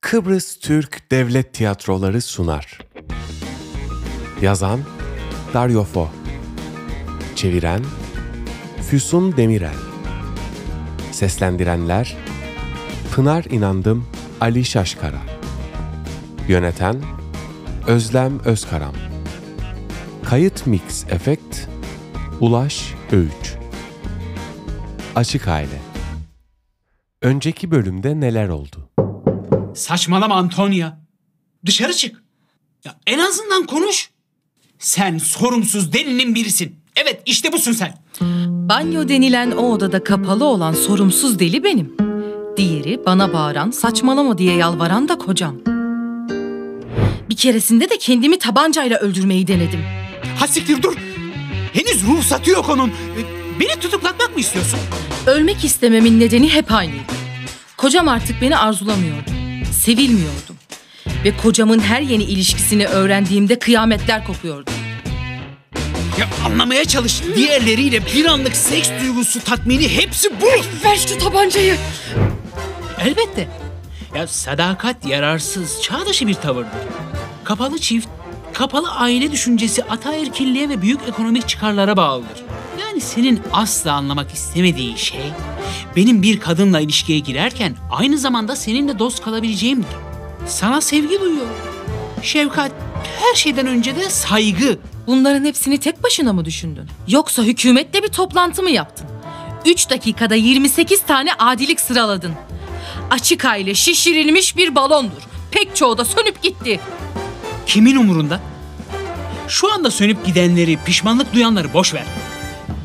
Kıbrıs Türk Devlet Tiyatroları sunar. Yazan Dario Fo. Çeviren Füsun Demirel. Seslendirenler Pınar İnandım Ali Şaşkara. Yöneten Özlem Özkaram. Kayıt Mix Efekt Ulaş Öğüç. Açık Aile. Önceki bölümde neler oldu? Saçmalama Antonia. Dışarı çık. Ya en azından konuş. Sen sorumsuz delinin birisin. Evet işte busun sen. Banyo denilen o odada kapalı olan sorumsuz deli benim. Diğeri bana bağıran, saçmalama diye yalvaran da kocam. Bir keresinde de kendimi tabancayla öldürmeyi denedim. Ha siktir dur. Henüz ruhsatı yok onun. Beni tutuklatmak mı istiyorsun? Ölmek istememin nedeni hep aynıydı. Kocam artık beni arzulamıyordu. Sevilmiyordum. Ve kocamın her yeni ilişkisini öğrendiğimde kıyametler kopuyordu. Ya anlamaya çalış. Diğerleriyle bir anlık seks duygusu tatmini hepsi bu. Ver şu tabancayı. Elbette. Ya sadakat yararsız, çağ dışı bir tavırdır. Kapalı çift, kapalı aile düşüncesi ataerkilliğe ve büyük ekonomik çıkarlara bağlıdır. Yani senin asla anlamak istemediğin şey, benim bir kadınla ilişkiye girerken aynı zamanda seninle dost kalabileceğimdir. Sana sevgi duyuyorum. Şefkat, her şeyden önce de saygı. Bunların hepsini tek başına mı düşündün? Yoksa hükümetle bir toplantı mı yaptın? 3 dakikada 28 tane adilik sıraladın. Açık aile şişirilmiş bir balondur. Pek çoğu da sönüp gitti. Kimin umurunda? Şu anda sönüp gidenleri, pişmanlık duyanları boş ver.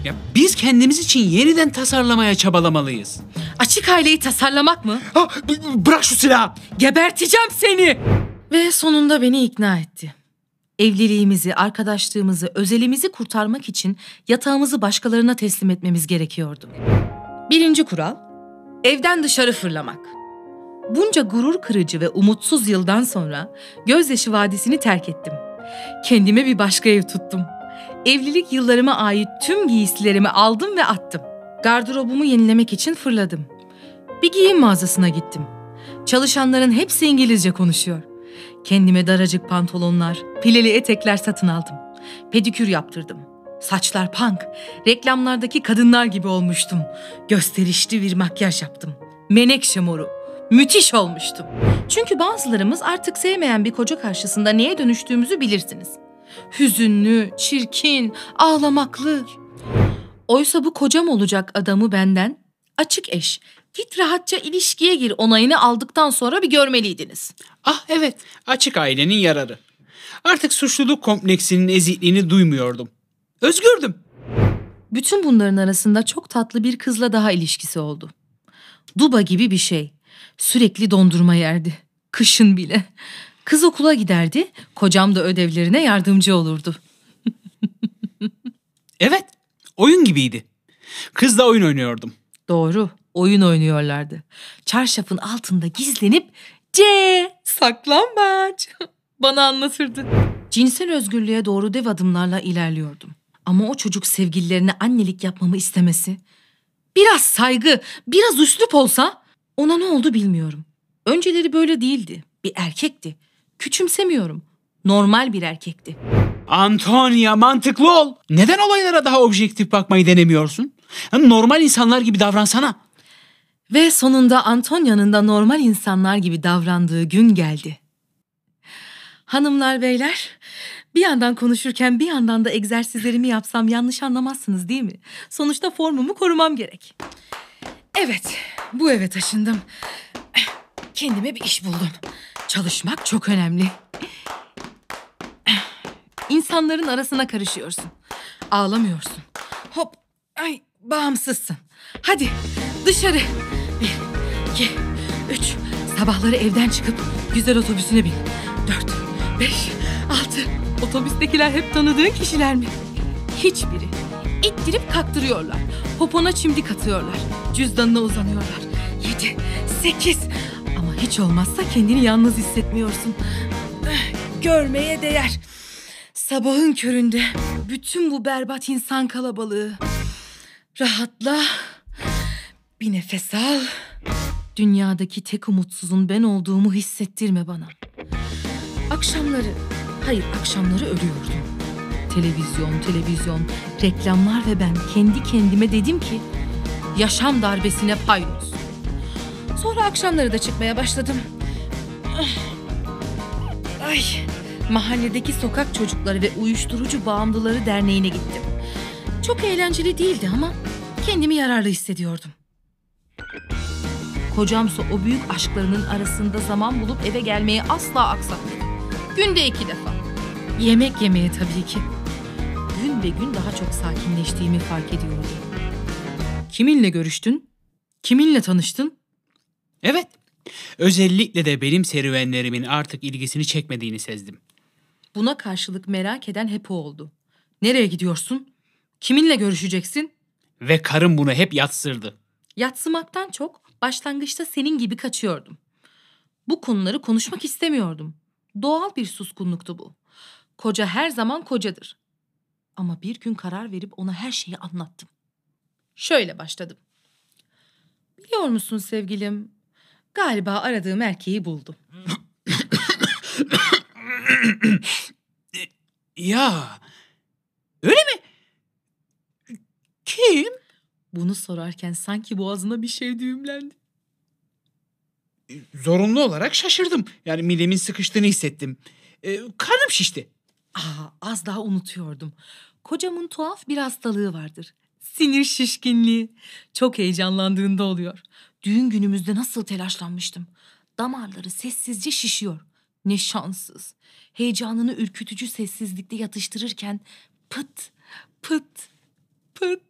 Ya biz kendimiz için yeniden tasarlamaya çabalamalıyız. Açık aileyi tasarlamak mı? Ha, b- bırak şu silahı. Geberteceğim seni. Ve sonunda beni ikna etti. Evliliğimizi, arkadaşlığımızı, özelimizi kurtarmak için yatağımızı başkalarına teslim etmemiz gerekiyordu. Birinci kural, evden dışarı fırlamak. Bunca gurur kırıcı ve umutsuz yıldan sonra Gözyaşı Vadisi'ni terk ettim. Kendime bir başka ev tuttum. Evlilik yıllarıma ait tüm giysilerimi aldım ve attım. Gardırobumu yenilemek için fırladım. Bir giyim mağazasına gittim. Çalışanların hepsi İngilizce konuşuyor. Kendime daracık pantolonlar, pileli etekler satın aldım. Pedikür yaptırdım. Saçlar punk, reklamlardaki kadınlar gibi olmuştum. Gösterişli bir makyaj yaptım. Menekşe moru. Müthiş olmuştum. Çünkü bazılarımız artık sevmeyen bir koca karşısında neye dönüştüğümüzü bilirsiniz. Hüzünlü, çirkin, ağlamaklı. Oysa bu kocam olacak adamı benden açık eş. Git rahatça ilişkiye gir onayını aldıktan sonra bir görmeliydiniz. Ah evet, açık ailenin yararı. Artık suçluluk kompleksinin ezikliğini duymuyordum. Özgürdüm. Bütün bunların arasında çok tatlı bir kızla daha ilişkisi oldu. Duba gibi bir şey. Sürekli dondurma yerdi. Kışın bile. Kız okula giderdi, kocam da ödevlerine yardımcı olurdu. Evet, oyun gibiydi. Kızla oyun oynuyordum. Doğru, oyun oynuyorlardı. Çarşafın altında gizlenip C saklambaç bana anlatırdı. Cinsel özgürlüğe doğru dev adımlarla ilerliyordum. Ama o çocuk sevgililerine annelik yapmamı istemesi, biraz saygı, biraz üslup olsa ona ne oldu bilmiyorum. Önceleri böyle değildi. Bir erkekti. Küçümsemiyorum. Normal bir erkekti. Antonia mantıklı ol. Neden olaylara daha objektif bakmayı denemiyorsun? Normal insanlar gibi davransana. Ve sonunda Antonia'nın da normal insanlar gibi davrandığı gün geldi. Hanımlar beyler, bir yandan konuşurken bir yandan da egzersizlerimi yapsam yanlış anlamazsınız değil mi? Sonuçta formumu korumam gerek. Evet, bu eve taşındım. Kendime bir iş buldum. Çalışmak çok önemli. İnsanların arasına karışıyorsun. Ağlamıyorsun. Hop, ay bağımsızsın. Hadi dışarı. Bir, iki, üç. Sabahları evden çıkıp güzel otobüsüne bin. Dört, beş, altı. Otobüstekiler hep tanıdığın kişiler mi? Hiçbiri. İttirip kaktırıyorlar. Popona çimdik atıyorlar. Cüzdanına uzanıyorlar. Yedi, sekiz. Hiç olmazsa kendini yalnız hissetmiyorsun. Görmeye değer. Sabahın köründe bütün bu berbat insan kalabalığı. Rahatla. Bir nefes al. Dünyadaki tek umutsuzun ben olduğumu hissettirme bana. Akşamları, hayır akşamları ölüyordum. Televizyon, televizyon, reklamlar ve ben kendi kendime dedim ki yaşam darbesine paydos. Sonra akşamları da çıkmaya başladım. Ay, mahalledeki sokak çocukları ve uyuşturucu bağımlıları derneğine gittim. Çok eğlenceli değildi ama kendimi yararlı hissediyordum. Kocamsa o büyük aşklarının arasında zaman bulup eve gelmeyi asla aksatmadı. Günde iki defa. Yemek yemeye tabii ki. Gün ve gün daha çok sakinleştiğimi fark ediyordum. Kiminle görüştün? Kiminle tanıştın? Evet. Özellikle de benim serüvenlerimin artık ilgisini çekmediğini sezdim. Buna karşılık merak eden hep o oldu. Nereye gidiyorsun? Kiminle görüşeceksin? Ve karım bunu hep yatsırdı. Yatsımaktan çok başlangıçta senin gibi kaçıyordum. Bu konuları konuşmak istemiyordum. Doğal bir suskunluktu bu. Koca her zaman kocadır. Ama bir gün karar verip ona her şeyi anlattım. Şöyle başladım. Biliyor musun sevgilim? Galiba aradığım erkeği buldum. Ya. Öyle mi? Kim? Bunu sorarken sanki boğazına bir şey düğümlendi. Zorunlu olarak şaşırdım. Yani midemin sıkıştığını hissettim. Ee, karnım şişti. Aa, az daha unutuyordum. Kocamın tuhaf bir hastalığı vardır. Sinir şişkinliği. Çok heyecanlandığında oluyor. Düğün günümüzde nasıl telaşlanmıştım. Damarları sessizce şişiyor. Ne şanssız. Heyecanını ürkütücü sessizlikte yatıştırırken pıt pıt pıt.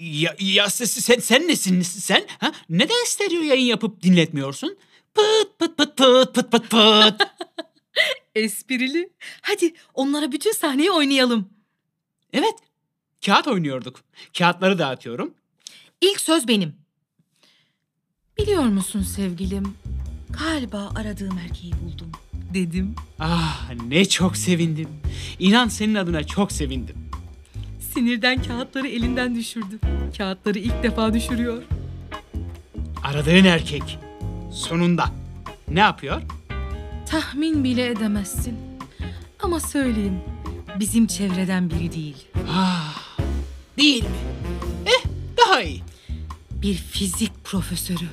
Ya, ya sen, sen, sen nesin sen? Ha? Neden stereo yayın yapıp dinletmiyorsun? Pıt pıt pıt pıt pıt pıt pıt. Esprili. Hadi onlara bütün sahneyi oynayalım. evet. Kağıt oynuyorduk. Kağıtları dağıtıyorum. İlk söz benim. Biliyor musun sevgilim? Galiba aradığım erkeği buldum. Dedim. Ah ne çok sevindim. İnan senin adına çok sevindim. Sinirden kağıtları elinden düşürdü. Kağıtları ilk defa düşürüyor. Aradığın erkek. Sonunda. Ne yapıyor? Tahmin bile edemezsin. Ama söyleyeyim. Bizim çevreden biri değil. Ah, değil mi? Eh daha iyi. Bir fizik profesörü.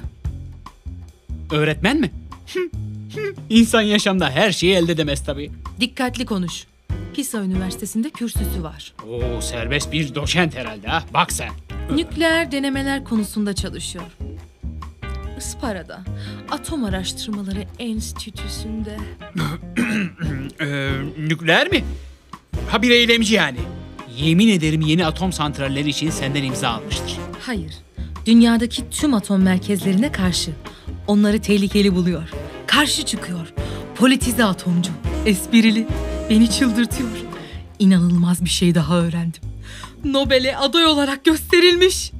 Öğretmen mi? İnsan yaşamda her şeyi elde edemez tabii. Dikkatli konuş. Pisa Üniversitesi'nde kürsüsü var. Oo serbest bir doçent herhalde ha. Bak sen. Nükleer denemeler konusunda çalışıyor. Ispara'da Atom Araştırmaları Enstitüsü'nde. Ee, nükleer mi? Ha bir eylemci yani. Yemin ederim yeni atom santralleri için senden imza almıştır. Hayır, dünyadaki tüm atom merkezlerine karşı. Onları tehlikeli buluyor. Karşı çıkıyor. Politize atomcu. Esprili. Beni çıldırtıyor. İnanılmaz bir şey daha öğrendim. Nobel'e aday olarak gösterilmiş.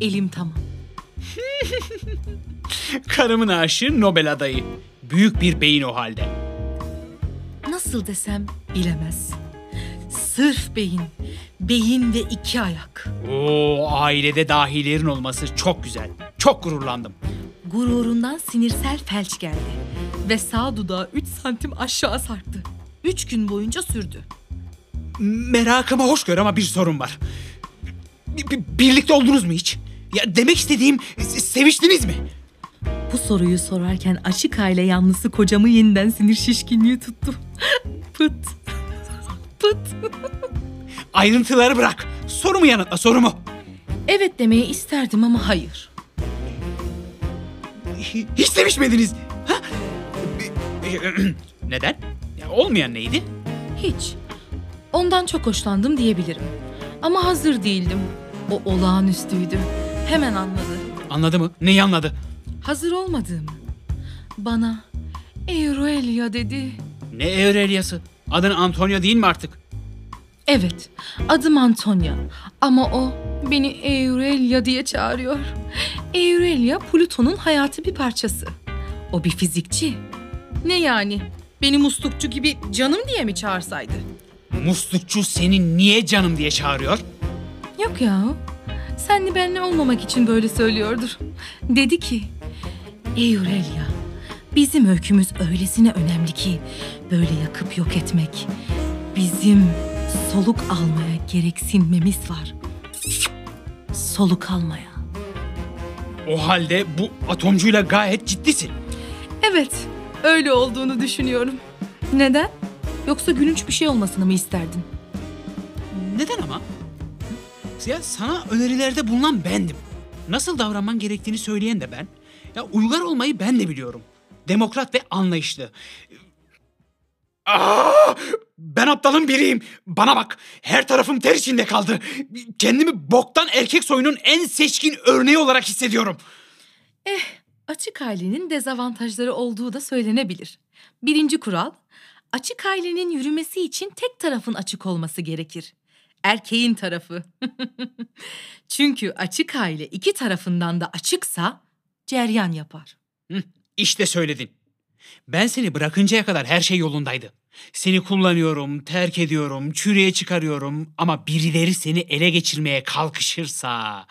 Elim tamam. Karımın aşığı Nobel adayı. Büyük bir beyin o halde. Nasıl desem bilemezsin. Sırf beyin. Beyin ve iki ayak. Oo ailede dahilerin olması çok güzel. Çok gururlandım. Gururundan sinirsel felç geldi. Ve sağ dudağı 3 santim aşağı sarktı. 3 gün boyunca sürdü. Merakıma hoş gör ama bir sorun var. Bi- bi- birlikte oldunuz mu hiç? Ya demek istediğim se- seviştiniz mi? Bu soruyu sorarken açık aile yanlısı kocamı yeniden sinir şişkinliği tuttu. Pıt. Pıt. Ayrıntıları bırak. Sorumu yanıtla sorumu. Evet demeyi isterdim ama hayır. Hi- Hiç sevişmediniz. Ha? Neden? Ya, olmayan neydi? Hiç. Ondan çok hoşlandım diyebilirim. Ama hazır değildim. O olağanüstüydü. Hemen anladı. Anladı mı? Neyi anladı? Hazır olmadığımı. Bana Eurelia dedi. Ne Eurelia'sı? Adın Antonio değil mi artık? Evet, adım Antonia ama o beni Eurelia diye çağırıyor. Eurelia Plüton'un hayatı bir parçası. O bir fizikçi. Ne yani? Beni muslukçu gibi canım diye mi çağırsaydı? Muslukçu seni niye canım diye çağırıyor? Yok ya. senli benli olmamak için böyle söylüyordur. Dedi ki, Ey Aurelia, bizim öykümüz öylesine önemli ki böyle yakıp yok etmek. Bizim soluk almaya gereksinmemiz var. Soluk almaya. O halde bu atomcuyla gayet ciddisin. Evet, öyle olduğunu düşünüyorum. Neden? Yoksa gülünç bir şey olmasını mı isterdin? Neden ama? Ya sana önerilerde bulunan bendim. Nasıl davranman gerektiğini söyleyen de ben. Ya uygar olmayı ben de biliyorum. Demokrat ve anlayışlı. Aa, ben aptalın biriyim. Bana bak. Her tarafım ter içinde kaldı. Kendimi boktan erkek soyunun en seçkin örneği olarak hissediyorum. Açık ailenin dezavantajları olduğu da söylenebilir. Birinci kural, açık ailenin yürümesi için tek tarafın açık olması gerekir. Erkeğin tarafı. Çünkü açık aile iki tarafından da açıksa ceryan yapar. İşte söyledin. Ben seni bırakıncaya kadar her şey yolundaydı. Seni kullanıyorum, terk ediyorum, çürüye çıkarıyorum ama birileri seni ele geçirmeye kalkışırsa,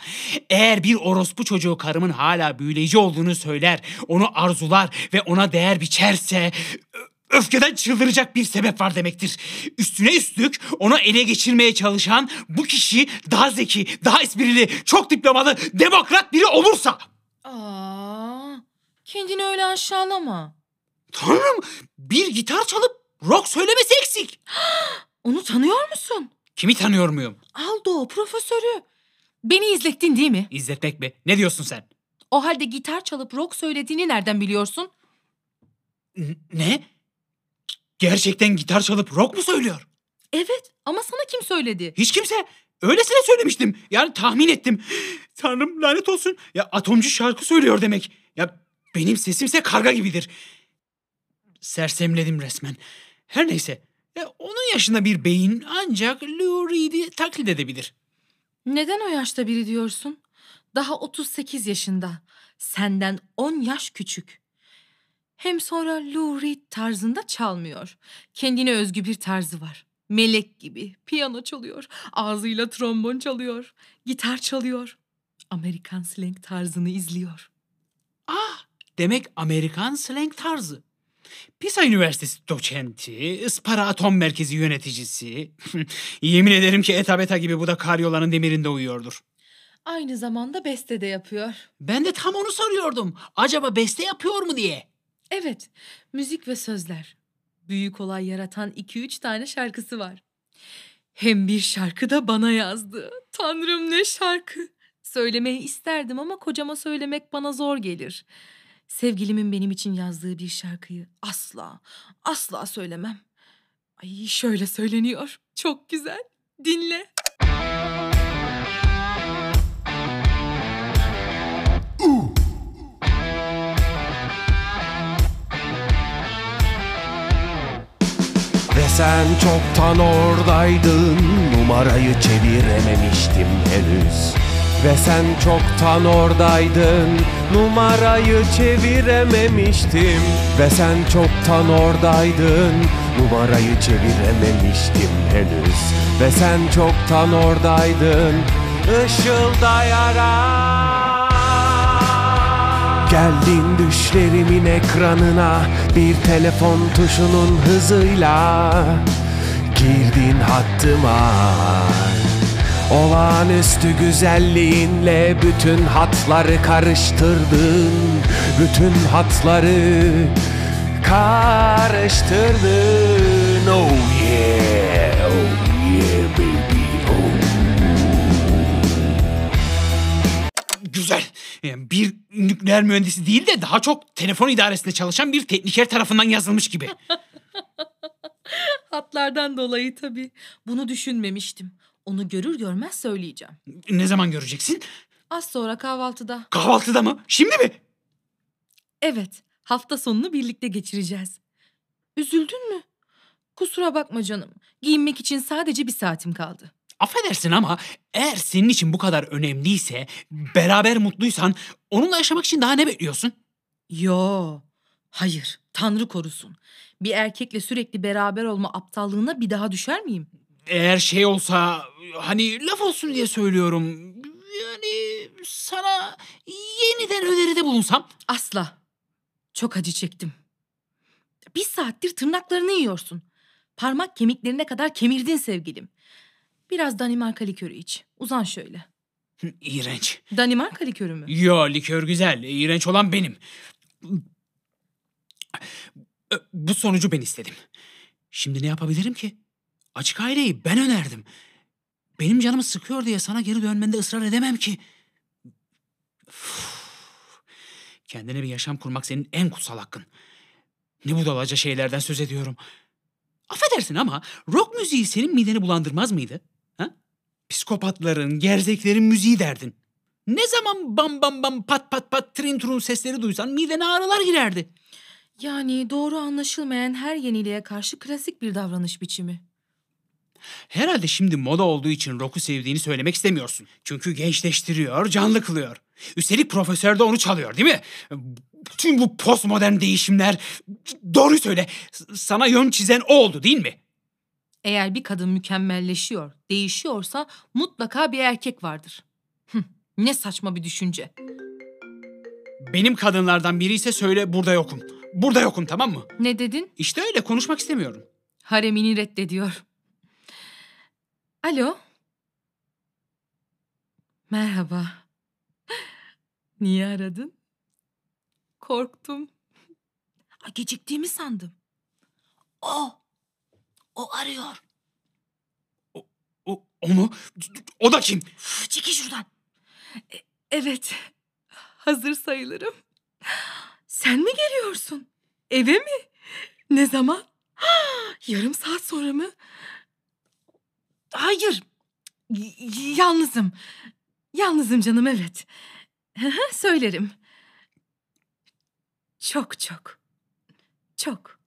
eğer bir orospu çocuğu karımın hala büyüleyici olduğunu söyler, onu arzular ve ona değer biçerse öfkeden çıldıracak bir sebep var demektir. Üstüne üstlük onu ele geçirmeye çalışan bu kişi daha zeki, daha esprili, çok diplomalı, demokrat biri olursa. Aa, kendini öyle aşağılama. Tanrım bir gitar çalıp rock söylemesi eksik. Onu tanıyor musun? Kimi tanıyor muyum? Aldo, profesörü. Beni izlettin değil mi? İzletmek mi? Ne diyorsun sen? O halde gitar çalıp rock söylediğini nereden biliyorsun? N- ne? Gerçekten gitar çalıp rock mu söylüyor? Evet ama sana kim söyledi? Hiç kimse. Öylesine söylemiştim. Yani tahmin ettim. Tanrım lanet olsun. Ya atomcu şarkı söylüyor demek. Ya benim sesimse karga gibidir. Sersemledim resmen. Her neyse. Ya onun yaşında bir beyin ancak Lou Reed'i taklit edebilir. Neden o yaşta biri diyorsun? Daha 38 yaşında. Senden 10 yaş küçük. Hem sonra Lou Reed tarzında çalmıyor. Kendine özgü bir tarzı var. Melek gibi piyano çalıyor, ağzıyla trombon çalıyor, gitar çalıyor. Amerikan slang tarzını izliyor. Ah, demek Amerikan slang tarzı. Pisa Üniversitesi doçenti, Ispara Atom Merkezi yöneticisi. Yemin ederim ki Eta Beta gibi bu da karyolanın demirinde uyuyordur. Aynı zamanda beste de yapıyor. Ben de tam onu soruyordum. Acaba beste yapıyor mu diye. Evet, müzik ve sözler. Büyük olay yaratan 2-3 tane şarkısı var. Hem bir şarkı da bana yazdı. Tanrım ne şarkı. Söylemeyi isterdim ama kocama söylemek bana zor gelir. Sevgilimin benim için yazdığı bir şarkıyı asla, asla söylemem. Ay şöyle söyleniyor. Çok güzel. Dinle. Ve sen çoktan oradaydın Numarayı çevirememiştim henüz Ve sen çoktan oradaydın Numarayı çevirememiştim. Ve sen çoktan oradaydın Numarayı çevirememiştim henüz. Ve sen çoktan oradaydın Işıldayarak Geldin düşlerimin ekranına Bir telefon tuşunun hızıyla. Girdin hattıma Olağanüstü güzelliğinle bütün hatları karıştırdın Bütün hatları karıştırdın Oh yeah, oh yeah baby, oh Güzel. Yani bir nükleer mühendisi değil de daha çok telefon idaresinde çalışan bir tekniker tarafından yazılmış gibi. Hatlardan dolayı tabii. Bunu düşünmemiştim. Onu görür görmez söyleyeceğim. ne zaman göreceksin? Az sonra kahvaltıda. Kahvaltıda mı? Şimdi mi? Evet, hafta sonunu birlikte geçireceğiz. Üzüldün mü? Kusura bakma canım. Giyinmek için sadece bir saatim kaldı. Affedersin ama eğer senin için bu kadar önemliyse, beraber mutluysan onunla yaşamak için daha ne bekliyorsun? Yo, hayır. Tanrı korusun. Bir erkekle sürekli beraber olma aptallığına bir daha düşer miyim? Eğer şey olsa hani laf olsun diye söylüyorum. Yani sana yeniden öneride bulunsam. Asla. Çok acı çektim. Bir saattir tırnaklarını yiyorsun. Parmak kemiklerine kadar kemirdin sevgilim. Biraz Danimarka likörü iç. Uzan şöyle. İğrenç. Danimarka likörü mü? Yo likör güzel. İğrenç olan benim. Bu sonucu ben istedim. Şimdi ne yapabilirim ki? Açık aileyi ben önerdim. Benim canımı sıkıyor diye sana geri dönmende ısrar edemem ki. Kendine bir yaşam kurmak senin en kutsal hakkın. Ne budalaca şeylerden söz ediyorum. Affedersin ama rock müziği senin mideni bulandırmaz mıydı? Ha? Psikopatların, gerzeklerin müziği derdin. Ne zaman bam bam bam pat pat pat trin turun sesleri duysan midene ağrılar girerdi. Yani doğru anlaşılmayan her yeniliğe karşı klasik bir davranış biçimi. Herhalde şimdi moda olduğu için rock'u sevdiğini söylemek istemiyorsun. Çünkü gençleştiriyor, canlı kılıyor. Üstelik profesör de onu çalıyor değil mi? Tüm bu postmodern değişimler... Doğru söyle, sana yön çizen o oldu değil mi? Eğer bir kadın mükemmelleşiyor, değişiyorsa mutlaka bir erkek vardır. Hıh, ne saçma bir düşünce. Benim kadınlardan biri ise söyle burada yokum. Burada yokum tamam mı? Ne dedin? İşte öyle konuşmak istemiyorum. Haremini reddediyor. Alo. Merhaba. Niye aradın? Korktum. Ha, Geciktiğimi sandım. O. O arıyor. O, o mu? O da kim? Üf, Çekil şuradan. E- evet. Hazır sayılırım. Sen mi geliyorsun? Eve mi? Ne zaman? Yarım saat sonra mı? Hayır. Y- yalnızım. Yalnızım canım evet. Söylerim. Çok çok. Çok.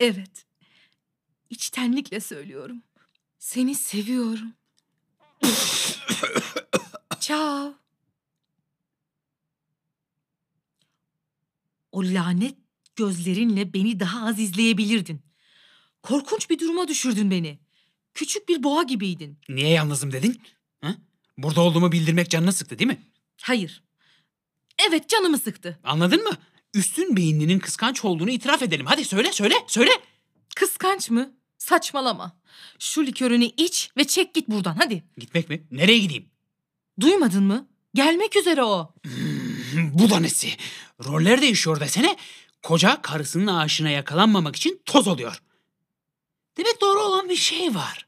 Evet. İçtenlikle söylüyorum. Seni seviyorum. Ciao. O lanet gözlerinle beni daha az izleyebilirdin. Korkunç bir duruma düşürdün beni. Küçük bir boğa gibiydin. Niye yalnızım dedin? Ha? Burada olduğumu bildirmek canını sıktı değil mi? Hayır. Evet canımı sıktı. Anladın mı? Üstün beyinlinin kıskanç olduğunu itiraf edelim. Hadi söyle söyle söyle. Kıskanç mı? Saçmalama. Şu likörünü iç ve çek git buradan hadi. Gitmek mi? Nereye gideyim? Duymadın mı? Gelmek üzere o. Bu da nesi? Roller değişiyor desene. Koca karısının aşına yakalanmamak için toz oluyor. Demek doğru olan bir şey var.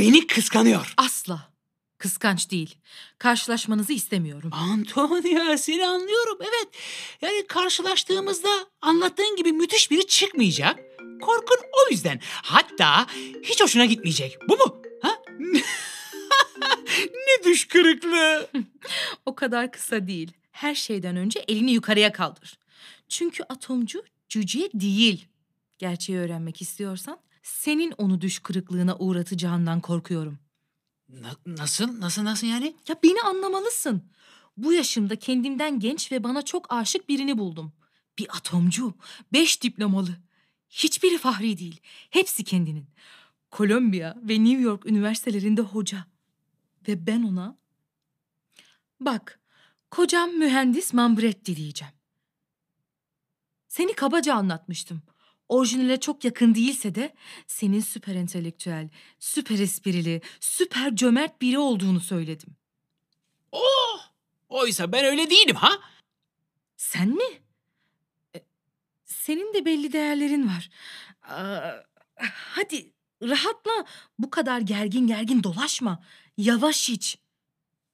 Beni kıskanıyor. Asla. Kıskanç değil. Karşılaşmanızı istemiyorum. Antonia seni anlıyorum evet. Yani karşılaştığımızda anlattığın gibi müthiş biri çıkmayacak. Korkun o yüzden. Hatta hiç hoşuna gitmeyecek. Bu mu? Ha? ne düş kırıklığı. O kadar kısa değil. Her şeyden önce elini yukarıya kaldır. Çünkü atomcu cüce değil. Gerçeği öğrenmek istiyorsan senin onu düş kırıklığına uğratacağından korkuyorum. Na- nasıl? Nasıl nasıl yani? Ya beni anlamalısın. Bu yaşımda kendimden genç ve bana çok aşık birini buldum. Bir atomcu, beş diplomalı. Hiçbiri fahri değil. Hepsi kendinin. Kolombiya ve New York üniversitelerinde hoca. Ve ben ona... Bak, kocam mühendis Mambretti diyeceğim. Seni kabaca anlatmıştım. Orijinale çok yakın değilse de senin süper entelektüel, süper esprili, süper cömert biri olduğunu söyledim. Oh! Oysa ben öyle değilim ha? Sen mi? E, Senin de belli değerlerin var. Aa, hadi rahatla. Bu kadar gergin gergin dolaşma. Yavaş iç.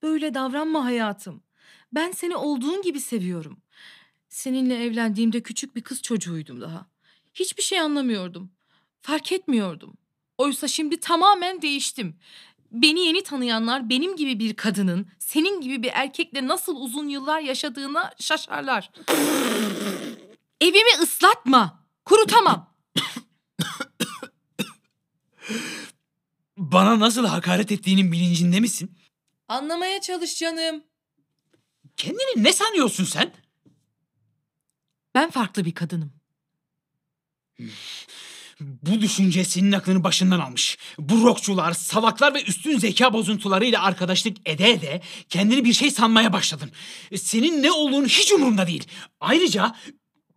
Böyle davranma hayatım. Ben seni olduğun gibi seviyorum. Seninle evlendiğimde küçük bir kız çocuğuydum daha. Hiçbir şey anlamıyordum. Fark etmiyordum. Oysa şimdi tamamen değiştim. Beni yeni tanıyanlar benim gibi bir kadının senin gibi bir erkekle nasıl uzun yıllar yaşadığına şaşarlar. Evimi ıslatma. Kurutamam. Bana nasıl hakaret ettiğinin bilincinde misin? Anlamaya çalış canım. Kendini ne sanıyorsun sen? Ben farklı bir kadınım. Bu düşünce senin aklını başından almış. Bu rockçular, salaklar ve üstün zeka bozuntularıyla arkadaşlık ede ede kendini bir şey sanmaya başladın. Senin ne olduğunu hiç umurumda değil. Ayrıca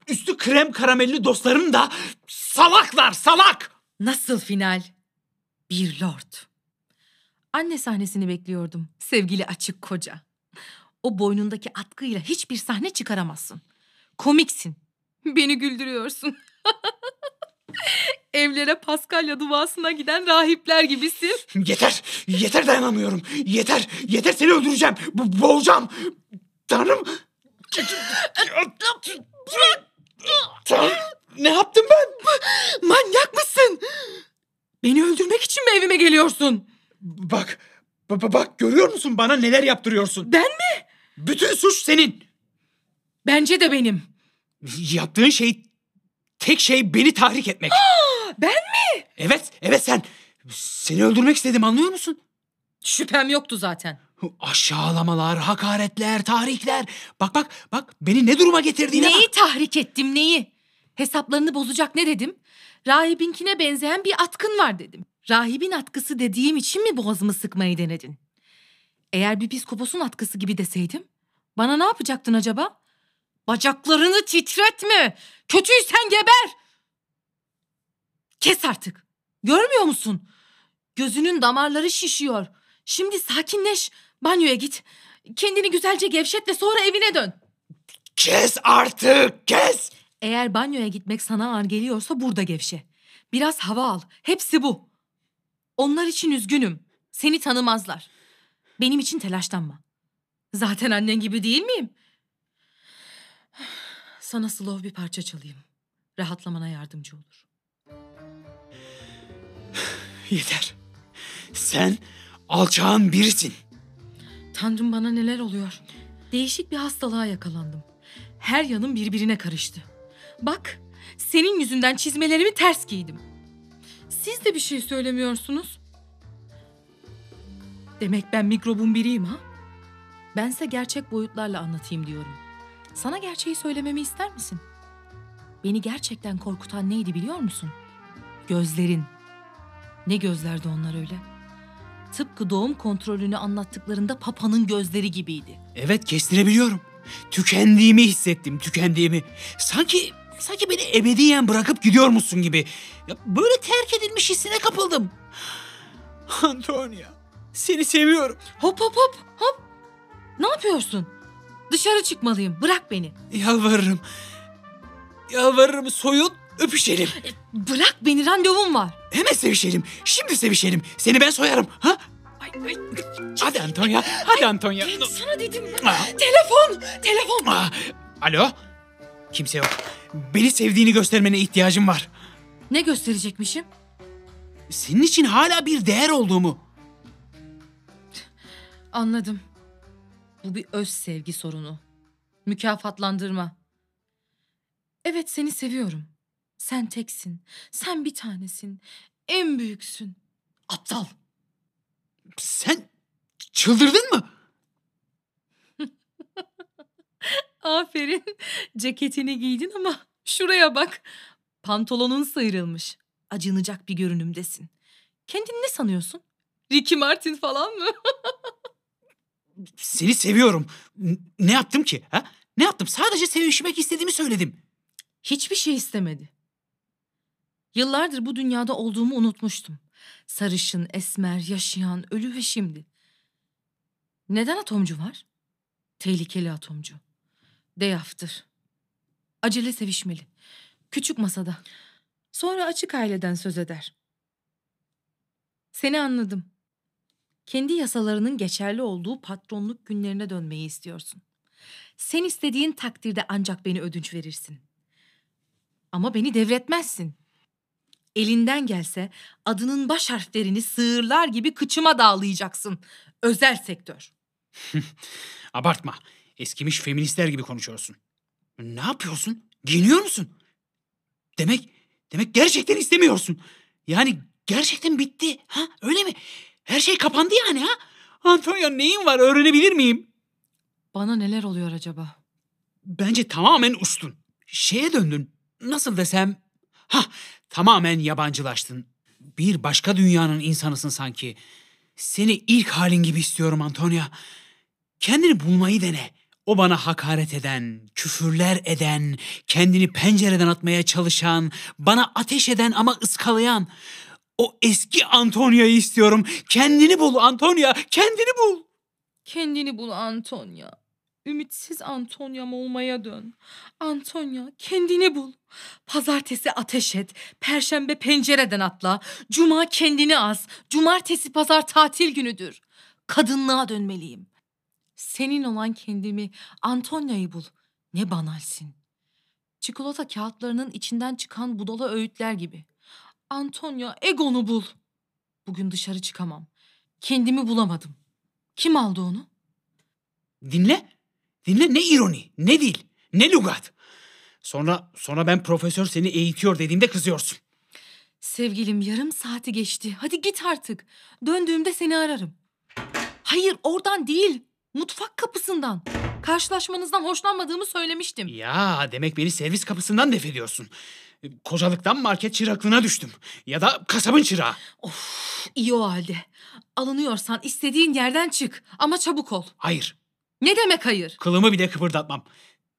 üstü krem karamelli dostların da salaklar, salak! Nasıl final? Bir lord. Anne sahnesini bekliyordum. Sevgili açık koca. O boynundaki atkıyla hiçbir sahne çıkaramazsın. Komiksin. Beni güldürüyorsun. Evlere Paskalya duasına giden rahipler gibisin. Yeter, yeter dayanamıyorum. Yeter, yeter seni öldüreceğim. Bu boğacağım. Tanrım. Tanrım. Ne yaptım ben? Manyak mısın? Beni öldürmek için mi evime geliyorsun? Bak, bak, bak görüyor musun bana neler yaptırıyorsun? Ben mi? Bütün suç senin. Bence de benim. Yaptığın şey, tek şey beni tahrik etmek. Ben mi? Evet, evet sen. Seni öldürmek istedim anlıyor musun? Şüphem yoktu zaten. Aşağılamalar, hakaretler, tahrikler. Bak bak bak beni ne duruma getirdiğine Neyi bak. tahrik ettim neyi? Hesaplarını bozacak ne dedim? Rahibinkine benzeyen bir atkın var dedim. Rahibin atkısı dediğim için mi boğazımı sıkmayı denedin? Eğer bir psikoposun atkısı gibi deseydim bana ne yapacaktın acaba? Bacaklarını titretme. Kötüysen geber. Kes artık. Görmüyor musun? Gözünün damarları şişiyor. Şimdi sakinleş. Banyoya git. Kendini güzelce gevşet ve sonra evine dön. Kes artık, kes. Eğer banyoya gitmek sana ağır geliyorsa burada gevşe. Biraz hava al. Hepsi bu. Onlar için üzgünüm. Seni tanımazlar. Benim için telaşlanma. Zaten annen gibi değil miyim? Sana slow bir parça çalayım. Rahatlamana yardımcı olur. Yeter. Sen alçağın birisin. Tanrım bana neler oluyor. Değişik bir hastalığa yakalandım. Her yanım birbirine karıştı. Bak, senin yüzünden çizmelerimi ters giydim. Siz de bir şey söylemiyorsunuz. Demek ben mikrobun biriyim ha? Bense gerçek boyutlarla anlatayım diyorum. Sana gerçeği söylememi ister misin? Beni gerçekten korkutan neydi biliyor musun? Gözlerin. Ne gözlerdi onlar öyle? Tıpkı doğum kontrolünü anlattıklarında papanın gözleri gibiydi. Evet kestirebiliyorum. Tükendiğimi hissettim, tükendiğimi. Sanki sanki beni ebediyen bırakıp gidiyormuşsun gibi. Ya böyle terk edilmiş hissine kapıldım. Antonia, seni seviyorum. Hop hop hop hop. Ne yapıyorsun? Dışarı çıkmalıyım. Bırak beni. Yalvarırım. Yalvarırım soyun, öpüşelim. Bırak beni randevum var. Hemen sevişelim. Şimdi sevişelim. Seni ben soyarım. Ha? Ay, ay, Hadi Antonia. Hadi Antonia. ay, sana dedim. Ah. Telefon. Telefon. Ah, Alo? Kimse yok. Beni sevdiğini göstermene ihtiyacım var. Ne gösterecekmişim? Senin için hala bir değer olduğumu. Anladım. Bu bir öz sevgi sorunu. Mükafatlandırma. Evet seni seviyorum. Sen teksin. Sen bir tanesin. En büyüksün. Aptal. Sen çıldırdın mı? Aferin. Ceketini giydin ama şuraya bak. Pantolonun sıyrılmış. Acınacak bir görünümdesin. Kendini ne sanıyorsun? Ricky Martin falan mı? Seni seviyorum. Ne yaptım ki? Ha? Ne yaptım? Sadece sevişmek istediğimi söyledim. Hiçbir şey istemedi. Yıllardır bu dünyada olduğumu unutmuştum. Sarışın, esmer, yaşayan, ölü ve şimdi. Neden atomcu var? Tehlikeli atomcu. Deyaftır. Acele sevişmeli. Küçük masada. Sonra açık aileden söz eder. Seni anladım. Kendi yasalarının geçerli olduğu patronluk günlerine dönmeyi istiyorsun. Sen istediğin takdirde ancak beni ödünç verirsin. Ama beni devretmezsin. Elinden gelse adının baş harflerini sığırlar gibi kıçıma dağlayacaksın. Özel sektör. Abartma. Eskimiş feministler gibi konuşuyorsun. Ne yapıyorsun? Giyiniyor musun? Demek, demek gerçekten istemiyorsun. Yani gerçekten bitti. Ha öyle mi? Her şey kapandı yani ha? Antonio neyin var öğrenebilir miyim? Bana neler oluyor acaba? Bence tamamen uçtun. Şeye döndün. Nasıl desem? Ha, tamamen yabancılaştın. Bir başka dünyanın insanısın sanki. Seni ilk halin gibi istiyorum Antonia. Kendini bulmayı dene. O bana hakaret eden, küfürler eden, kendini pencereden atmaya çalışan, bana ateş eden ama ıskalayan. O eski Antonia'yı istiyorum. Kendini bul Antonia, kendini bul. Kendini bul Antonya. Ümitsiz Antonya'm olmaya dön. Antonya kendini bul. Pazartesi ateş et. Perşembe pencereden atla. Cuma kendini az. Cumartesi pazar tatil günüdür. Kadınlığa dönmeliyim. Senin olan kendimi Antonya'yı bul. Ne banalsin. Çikolata kağıtlarının içinden çıkan budala öğütler gibi. Antonya egonu bul. Bugün dışarı çıkamam. Kendimi bulamadım. Kim aldı onu? Dinle. Dinle ne ironi, ne dil, ne lügat. Sonra sonra ben profesör seni eğitiyor dediğimde kızıyorsun. Sevgilim yarım saati geçti. Hadi git artık. Döndüğümde seni ararım. Hayır oradan değil. Mutfak kapısından. Karşılaşmanızdan hoşlanmadığımı söylemiştim. Ya demek beni servis kapısından def ediyorsun. Kocalıktan market çıraklığına düştüm. Ya da kasabın çırağı. Of iyi o halde. Alınıyorsan istediğin yerden çık. Ama çabuk ol. Hayır, Ne demek hayır? kılımı bile kıpırdatmam.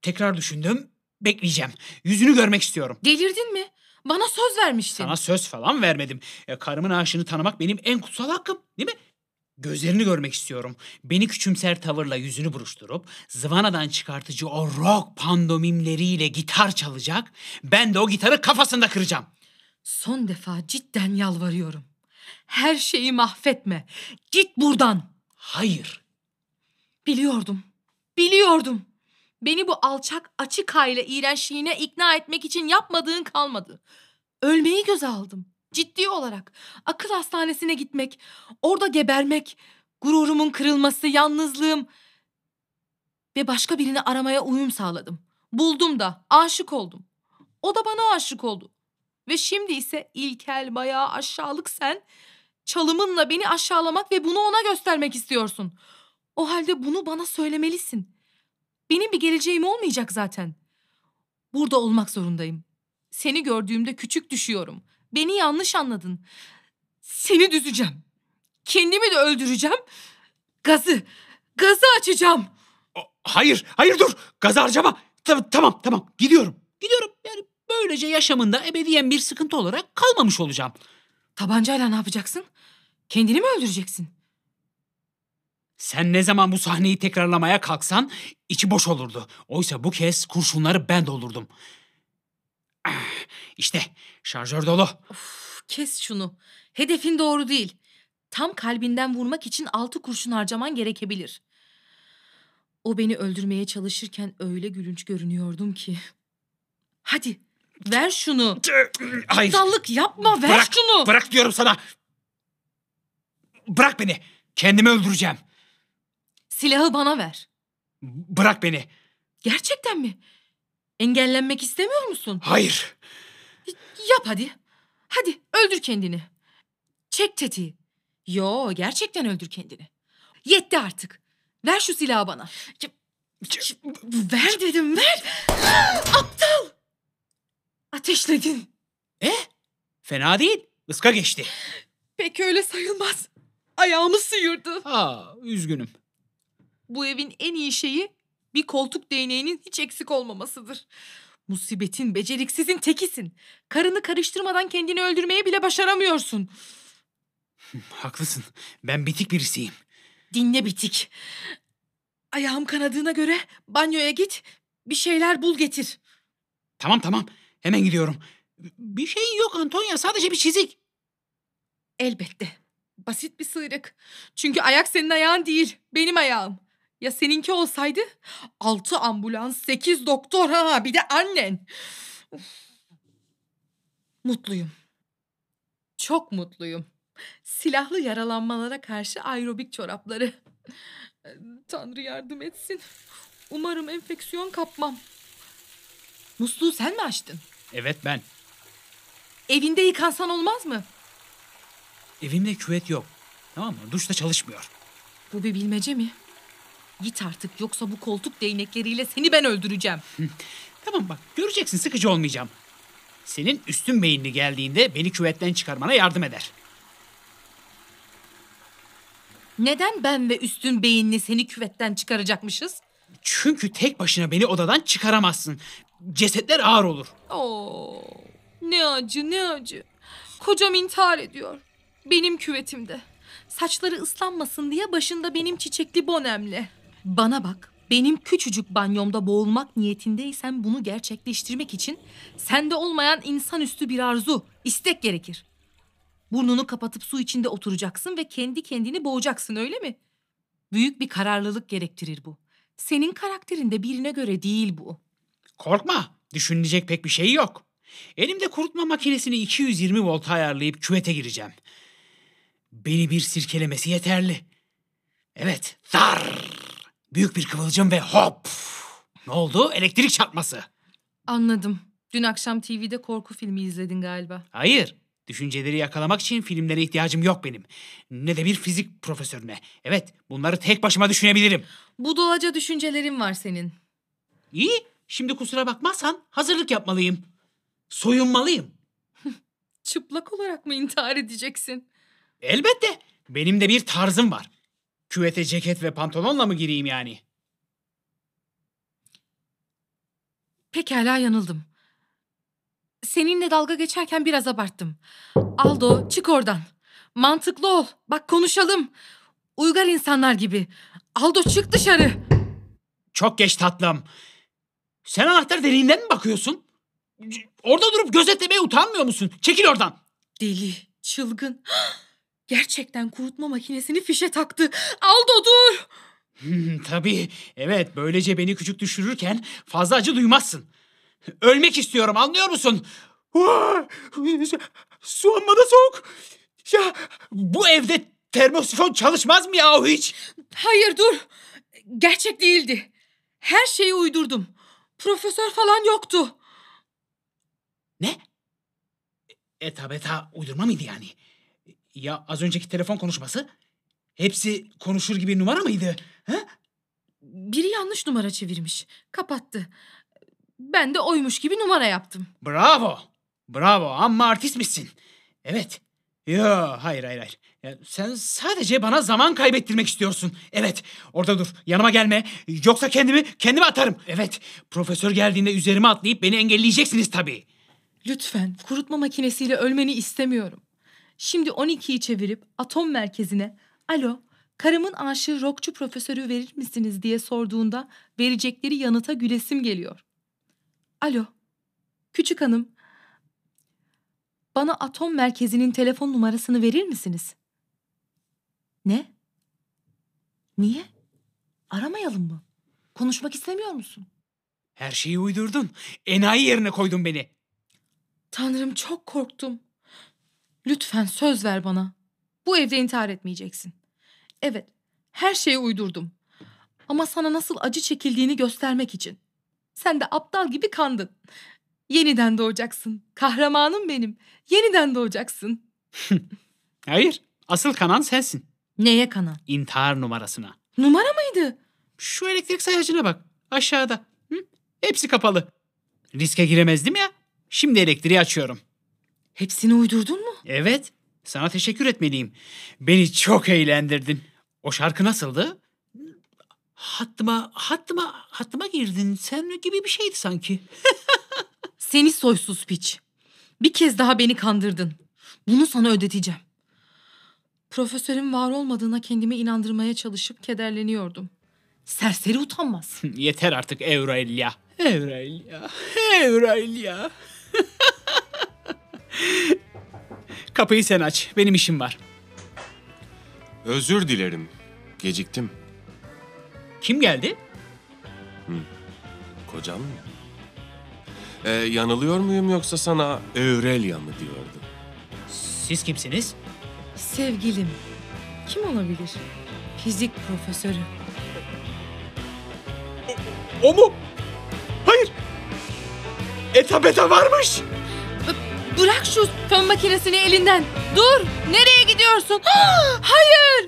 Tekrar düşündüm, bekleyeceğim. Yüzünü görmek istiyorum. Delirdin mi? Bana söz vermiştin. Sana söz falan vermedim. Ya, karımın aşığını tanımak benim en kutsal hakkım, değil mi? Gözlerini görmek istiyorum. Beni küçümser tavırla yüzünü buruşturup zıvanadan çıkartıcı o rock pandomimleriyle gitar çalacak. Ben de o gitarı kafasında kıracağım. Son defa cidden yalvarıyorum. Her şeyi mahvetme. Git buradan. Hayır. Biliyordum. Biliyordum. Beni bu alçak açık aile iğrençliğine ikna etmek için yapmadığın kalmadı. Ölmeyi göze aldım. Ciddi olarak. Akıl hastanesine gitmek, orada gebermek, gururumun kırılması, yalnızlığım ve başka birini aramaya uyum sağladım. Buldum da, aşık oldum. O da bana aşık oldu. Ve şimdi ise ilkel, bayağı aşağılık sen çalımınla beni aşağılamak ve bunu ona göstermek istiyorsun. O halde bunu bana söylemelisin. Benim bir geleceğim olmayacak zaten. Burada olmak zorundayım. Seni gördüğümde küçük düşüyorum. Beni yanlış anladın. Seni düzeceğim. Kendimi de öldüreceğim. Gazı, gazı açacağım. Hayır, hayır dur. Gaz harcama. Ta- tamam, tamam. Gidiyorum. Gidiyorum. Yani böylece yaşamında ebediyen bir sıkıntı olarak kalmamış olacağım. Tabancayla ne yapacaksın? Kendini mi öldüreceksin? Sen ne zaman bu sahneyi tekrarlamaya kalksan içi boş olurdu. Oysa bu kez kurşunları ben doldurdum. İşte şarjör dolu. Of, kes şunu. Hedefin doğru değil. Tam kalbinden vurmak için altı kurşun harcaman gerekebilir. O beni öldürmeye çalışırken öyle gülünç görünüyordum ki. Hadi ver şunu. Hayır. Aptallık yapma ver Bırak, şunu. bırak diyorum sana. Bırak beni. Kendimi öldüreceğim. Silahı bana ver. Bırak beni. Gerçekten mi? Engellenmek istemiyor musun? Hayır. Yap hadi. Hadi öldür kendini. Çek tetiği. Yo gerçekten öldür kendini. Yetti artık. Ver şu silahı bana. Ver dedim ver. Aptal. Ateşledin. E? Fena değil. Iska geçti. Pek öyle sayılmaz. Ayağımı sıyırdı. Aa, üzgünüm. Bu evin en iyi şeyi bir koltuk değneğinin hiç eksik olmamasıdır. Musibetin, beceriksizin tekisin. Karını karıştırmadan kendini öldürmeyi bile başaramıyorsun. Haklısın. Ben bitik birisiyim. Dinle bitik. Ayağım kanadığına göre banyoya git, bir şeyler bul getir. Tamam tamam. Hemen gidiyorum. Bir şeyin yok Antonya. Sadece bir çizik. Elbette. Basit bir sıyrık. Çünkü ayak senin ayağın değil, benim ayağım. Ya seninki olsaydı? Altı ambulans, sekiz doktor ha bir de annen. Uf. Mutluyum. Çok mutluyum. Silahlı yaralanmalara karşı aerobik çorapları. Tanrı yardım etsin. Umarım enfeksiyon kapmam. Musluğu sen mi açtın? Evet ben. Evinde yıkansan olmaz mı? Evimde küvet yok. Tamam mı? Duş da çalışmıyor. Bu bir bilmece mi? Git artık yoksa bu koltuk değnekleriyle seni ben öldüreceğim. Tamam bak göreceksin sıkıcı olmayacağım. Senin üstün beyinli geldiğinde beni küvetten çıkarmana yardım eder. Neden ben ve üstün beyinli seni küvetten çıkaracakmışız? Çünkü tek başına beni odadan çıkaramazsın. Cesetler ağır olur. Oo, ne acı ne acı. Kocam intihar ediyor. Benim küvetimde. Saçları ıslanmasın diye başında benim çiçekli bonemle. Bana bak. Benim küçücük banyomda boğulmak niyetindeysen bunu gerçekleştirmek için sende olmayan insanüstü bir arzu, istek gerekir. Burnunu kapatıp su içinde oturacaksın ve kendi kendini boğacaksın öyle mi? Büyük bir kararlılık gerektirir bu. Senin karakterinde birine göre değil bu. Korkma. Düşünülecek pek bir şey yok. Elimde kurutma makinesini 220 volta ayarlayıp küvete gireceğim. Beni bir sirkelemesi yeterli. Evet. Zar. Büyük bir kıvılcım ve hop. Ne oldu? Elektrik çarpması. Anladım. Dün akşam TV'de korku filmi izledin galiba. Hayır. Düşünceleri yakalamak için filmlere ihtiyacım yok benim. Ne de bir fizik profesörüne. Evet, bunları tek başıma düşünebilirim. Budalaca düşüncelerin var senin. İyi, şimdi kusura bakmazsan hazırlık yapmalıyım. Soyunmalıyım. Çıplak olarak mı intihar edeceksin? Elbette. Benim de bir tarzım var. Küvete ceket ve pantolonla mı gireyim yani? Pekala yanıldım. Seninle dalga geçerken biraz abarttım. Aldo çık oradan. Mantıklı ol. Bak konuşalım. Uygar insanlar gibi. Aldo çık dışarı. Çok geç tatlım. Sen anahtar deliğinden mi bakıyorsun? Orada durup gözetlemeye utanmıyor musun? Çekil oradan. Deli, çılgın. Gerçekten kurutma makinesini fişe taktı. Aldo dur. Hmm, tabii. Evet, böylece beni küçük düşürürken fazla acı duymazsın. Ölmek istiyorum, anlıyor musun? Su amma da soğuk. Ya bu evde termosifon çalışmaz mı yahu hiç? Hayır dur. Gerçek değildi. Her şeyi uydurdum. Profesör falan yoktu. Ne? Eta beta uydurma mıydı yani? Ya az önceki telefon konuşması? Hepsi konuşur gibi numara mıydı? Ha? Biri yanlış numara çevirmiş. Kapattı. Ben de oymuş gibi numara yaptım. Bravo. Bravo amma artistmişsin. Evet. Yo hayır hayır hayır. Ya, sen sadece bana zaman kaybettirmek istiyorsun. Evet orada dur yanıma gelme. Yoksa kendimi kendime atarım. Evet profesör geldiğinde üzerime atlayıp beni engelleyeceksiniz tabii. Lütfen kurutma makinesiyle ölmeni istemiyorum. Şimdi 12'yi çevirip atom merkezine alo karımın aşığı rockçu profesörü verir misiniz diye sorduğunda verecekleri yanıta gülesim geliyor. Alo küçük hanım bana atom merkezinin telefon numarasını verir misiniz? Ne? Niye? Aramayalım mı? Konuşmak istemiyor musun? Her şeyi uydurdun. Enayi yerine koydun beni. Tanrım çok korktum. Lütfen söz ver bana. Bu evde intihar etmeyeceksin. Evet, her şeyi uydurdum. Ama sana nasıl acı çekildiğini göstermek için. Sen de aptal gibi kandın. Yeniden doğacaksın. Kahramanım benim. Yeniden doğacaksın. Hayır asıl kanan sensin. Neye kanan? İntihar numarasına. Numara mıydı? Şu elektrik sayacına bak. Aşağıda. Hı? Hepsi kapalı. Riske giremezdim ya. Şimdi elektriği açıyorum. Hepsini uydurdun mu? Evet. Sana teşekkür etmeliyim. Beni çok eğlendirdin. O şarkı nasıldı? Hattıma, hattıma, hattıma girdin. Sen gibi bir şeydi sanki. Seni soysuz piç. Bir kez daha beni kandırdın. Bunu sana ödeteceğim. Profesörün var olmadığına kendimi inandırmaya çalışıp kederleniyordum. Serseri utanmaz. Yeter artık Euralia. Euralia. Euralia. Kapıyı sen aç. Benim işim var. Özür dilerim. Geciktim. Kim geldi? Kocam mı? Ee, yanılıyor muyum yoksa sana Aurelia mı diyordu? Siz kimsiniz? Sevgilim. Kim olabilir? Fizik profesörü. O mu? Hayır. Eta beta varmış. Bırak şu fön makinesini elinden. Dur. Nereye gidiyorsun? Hayır.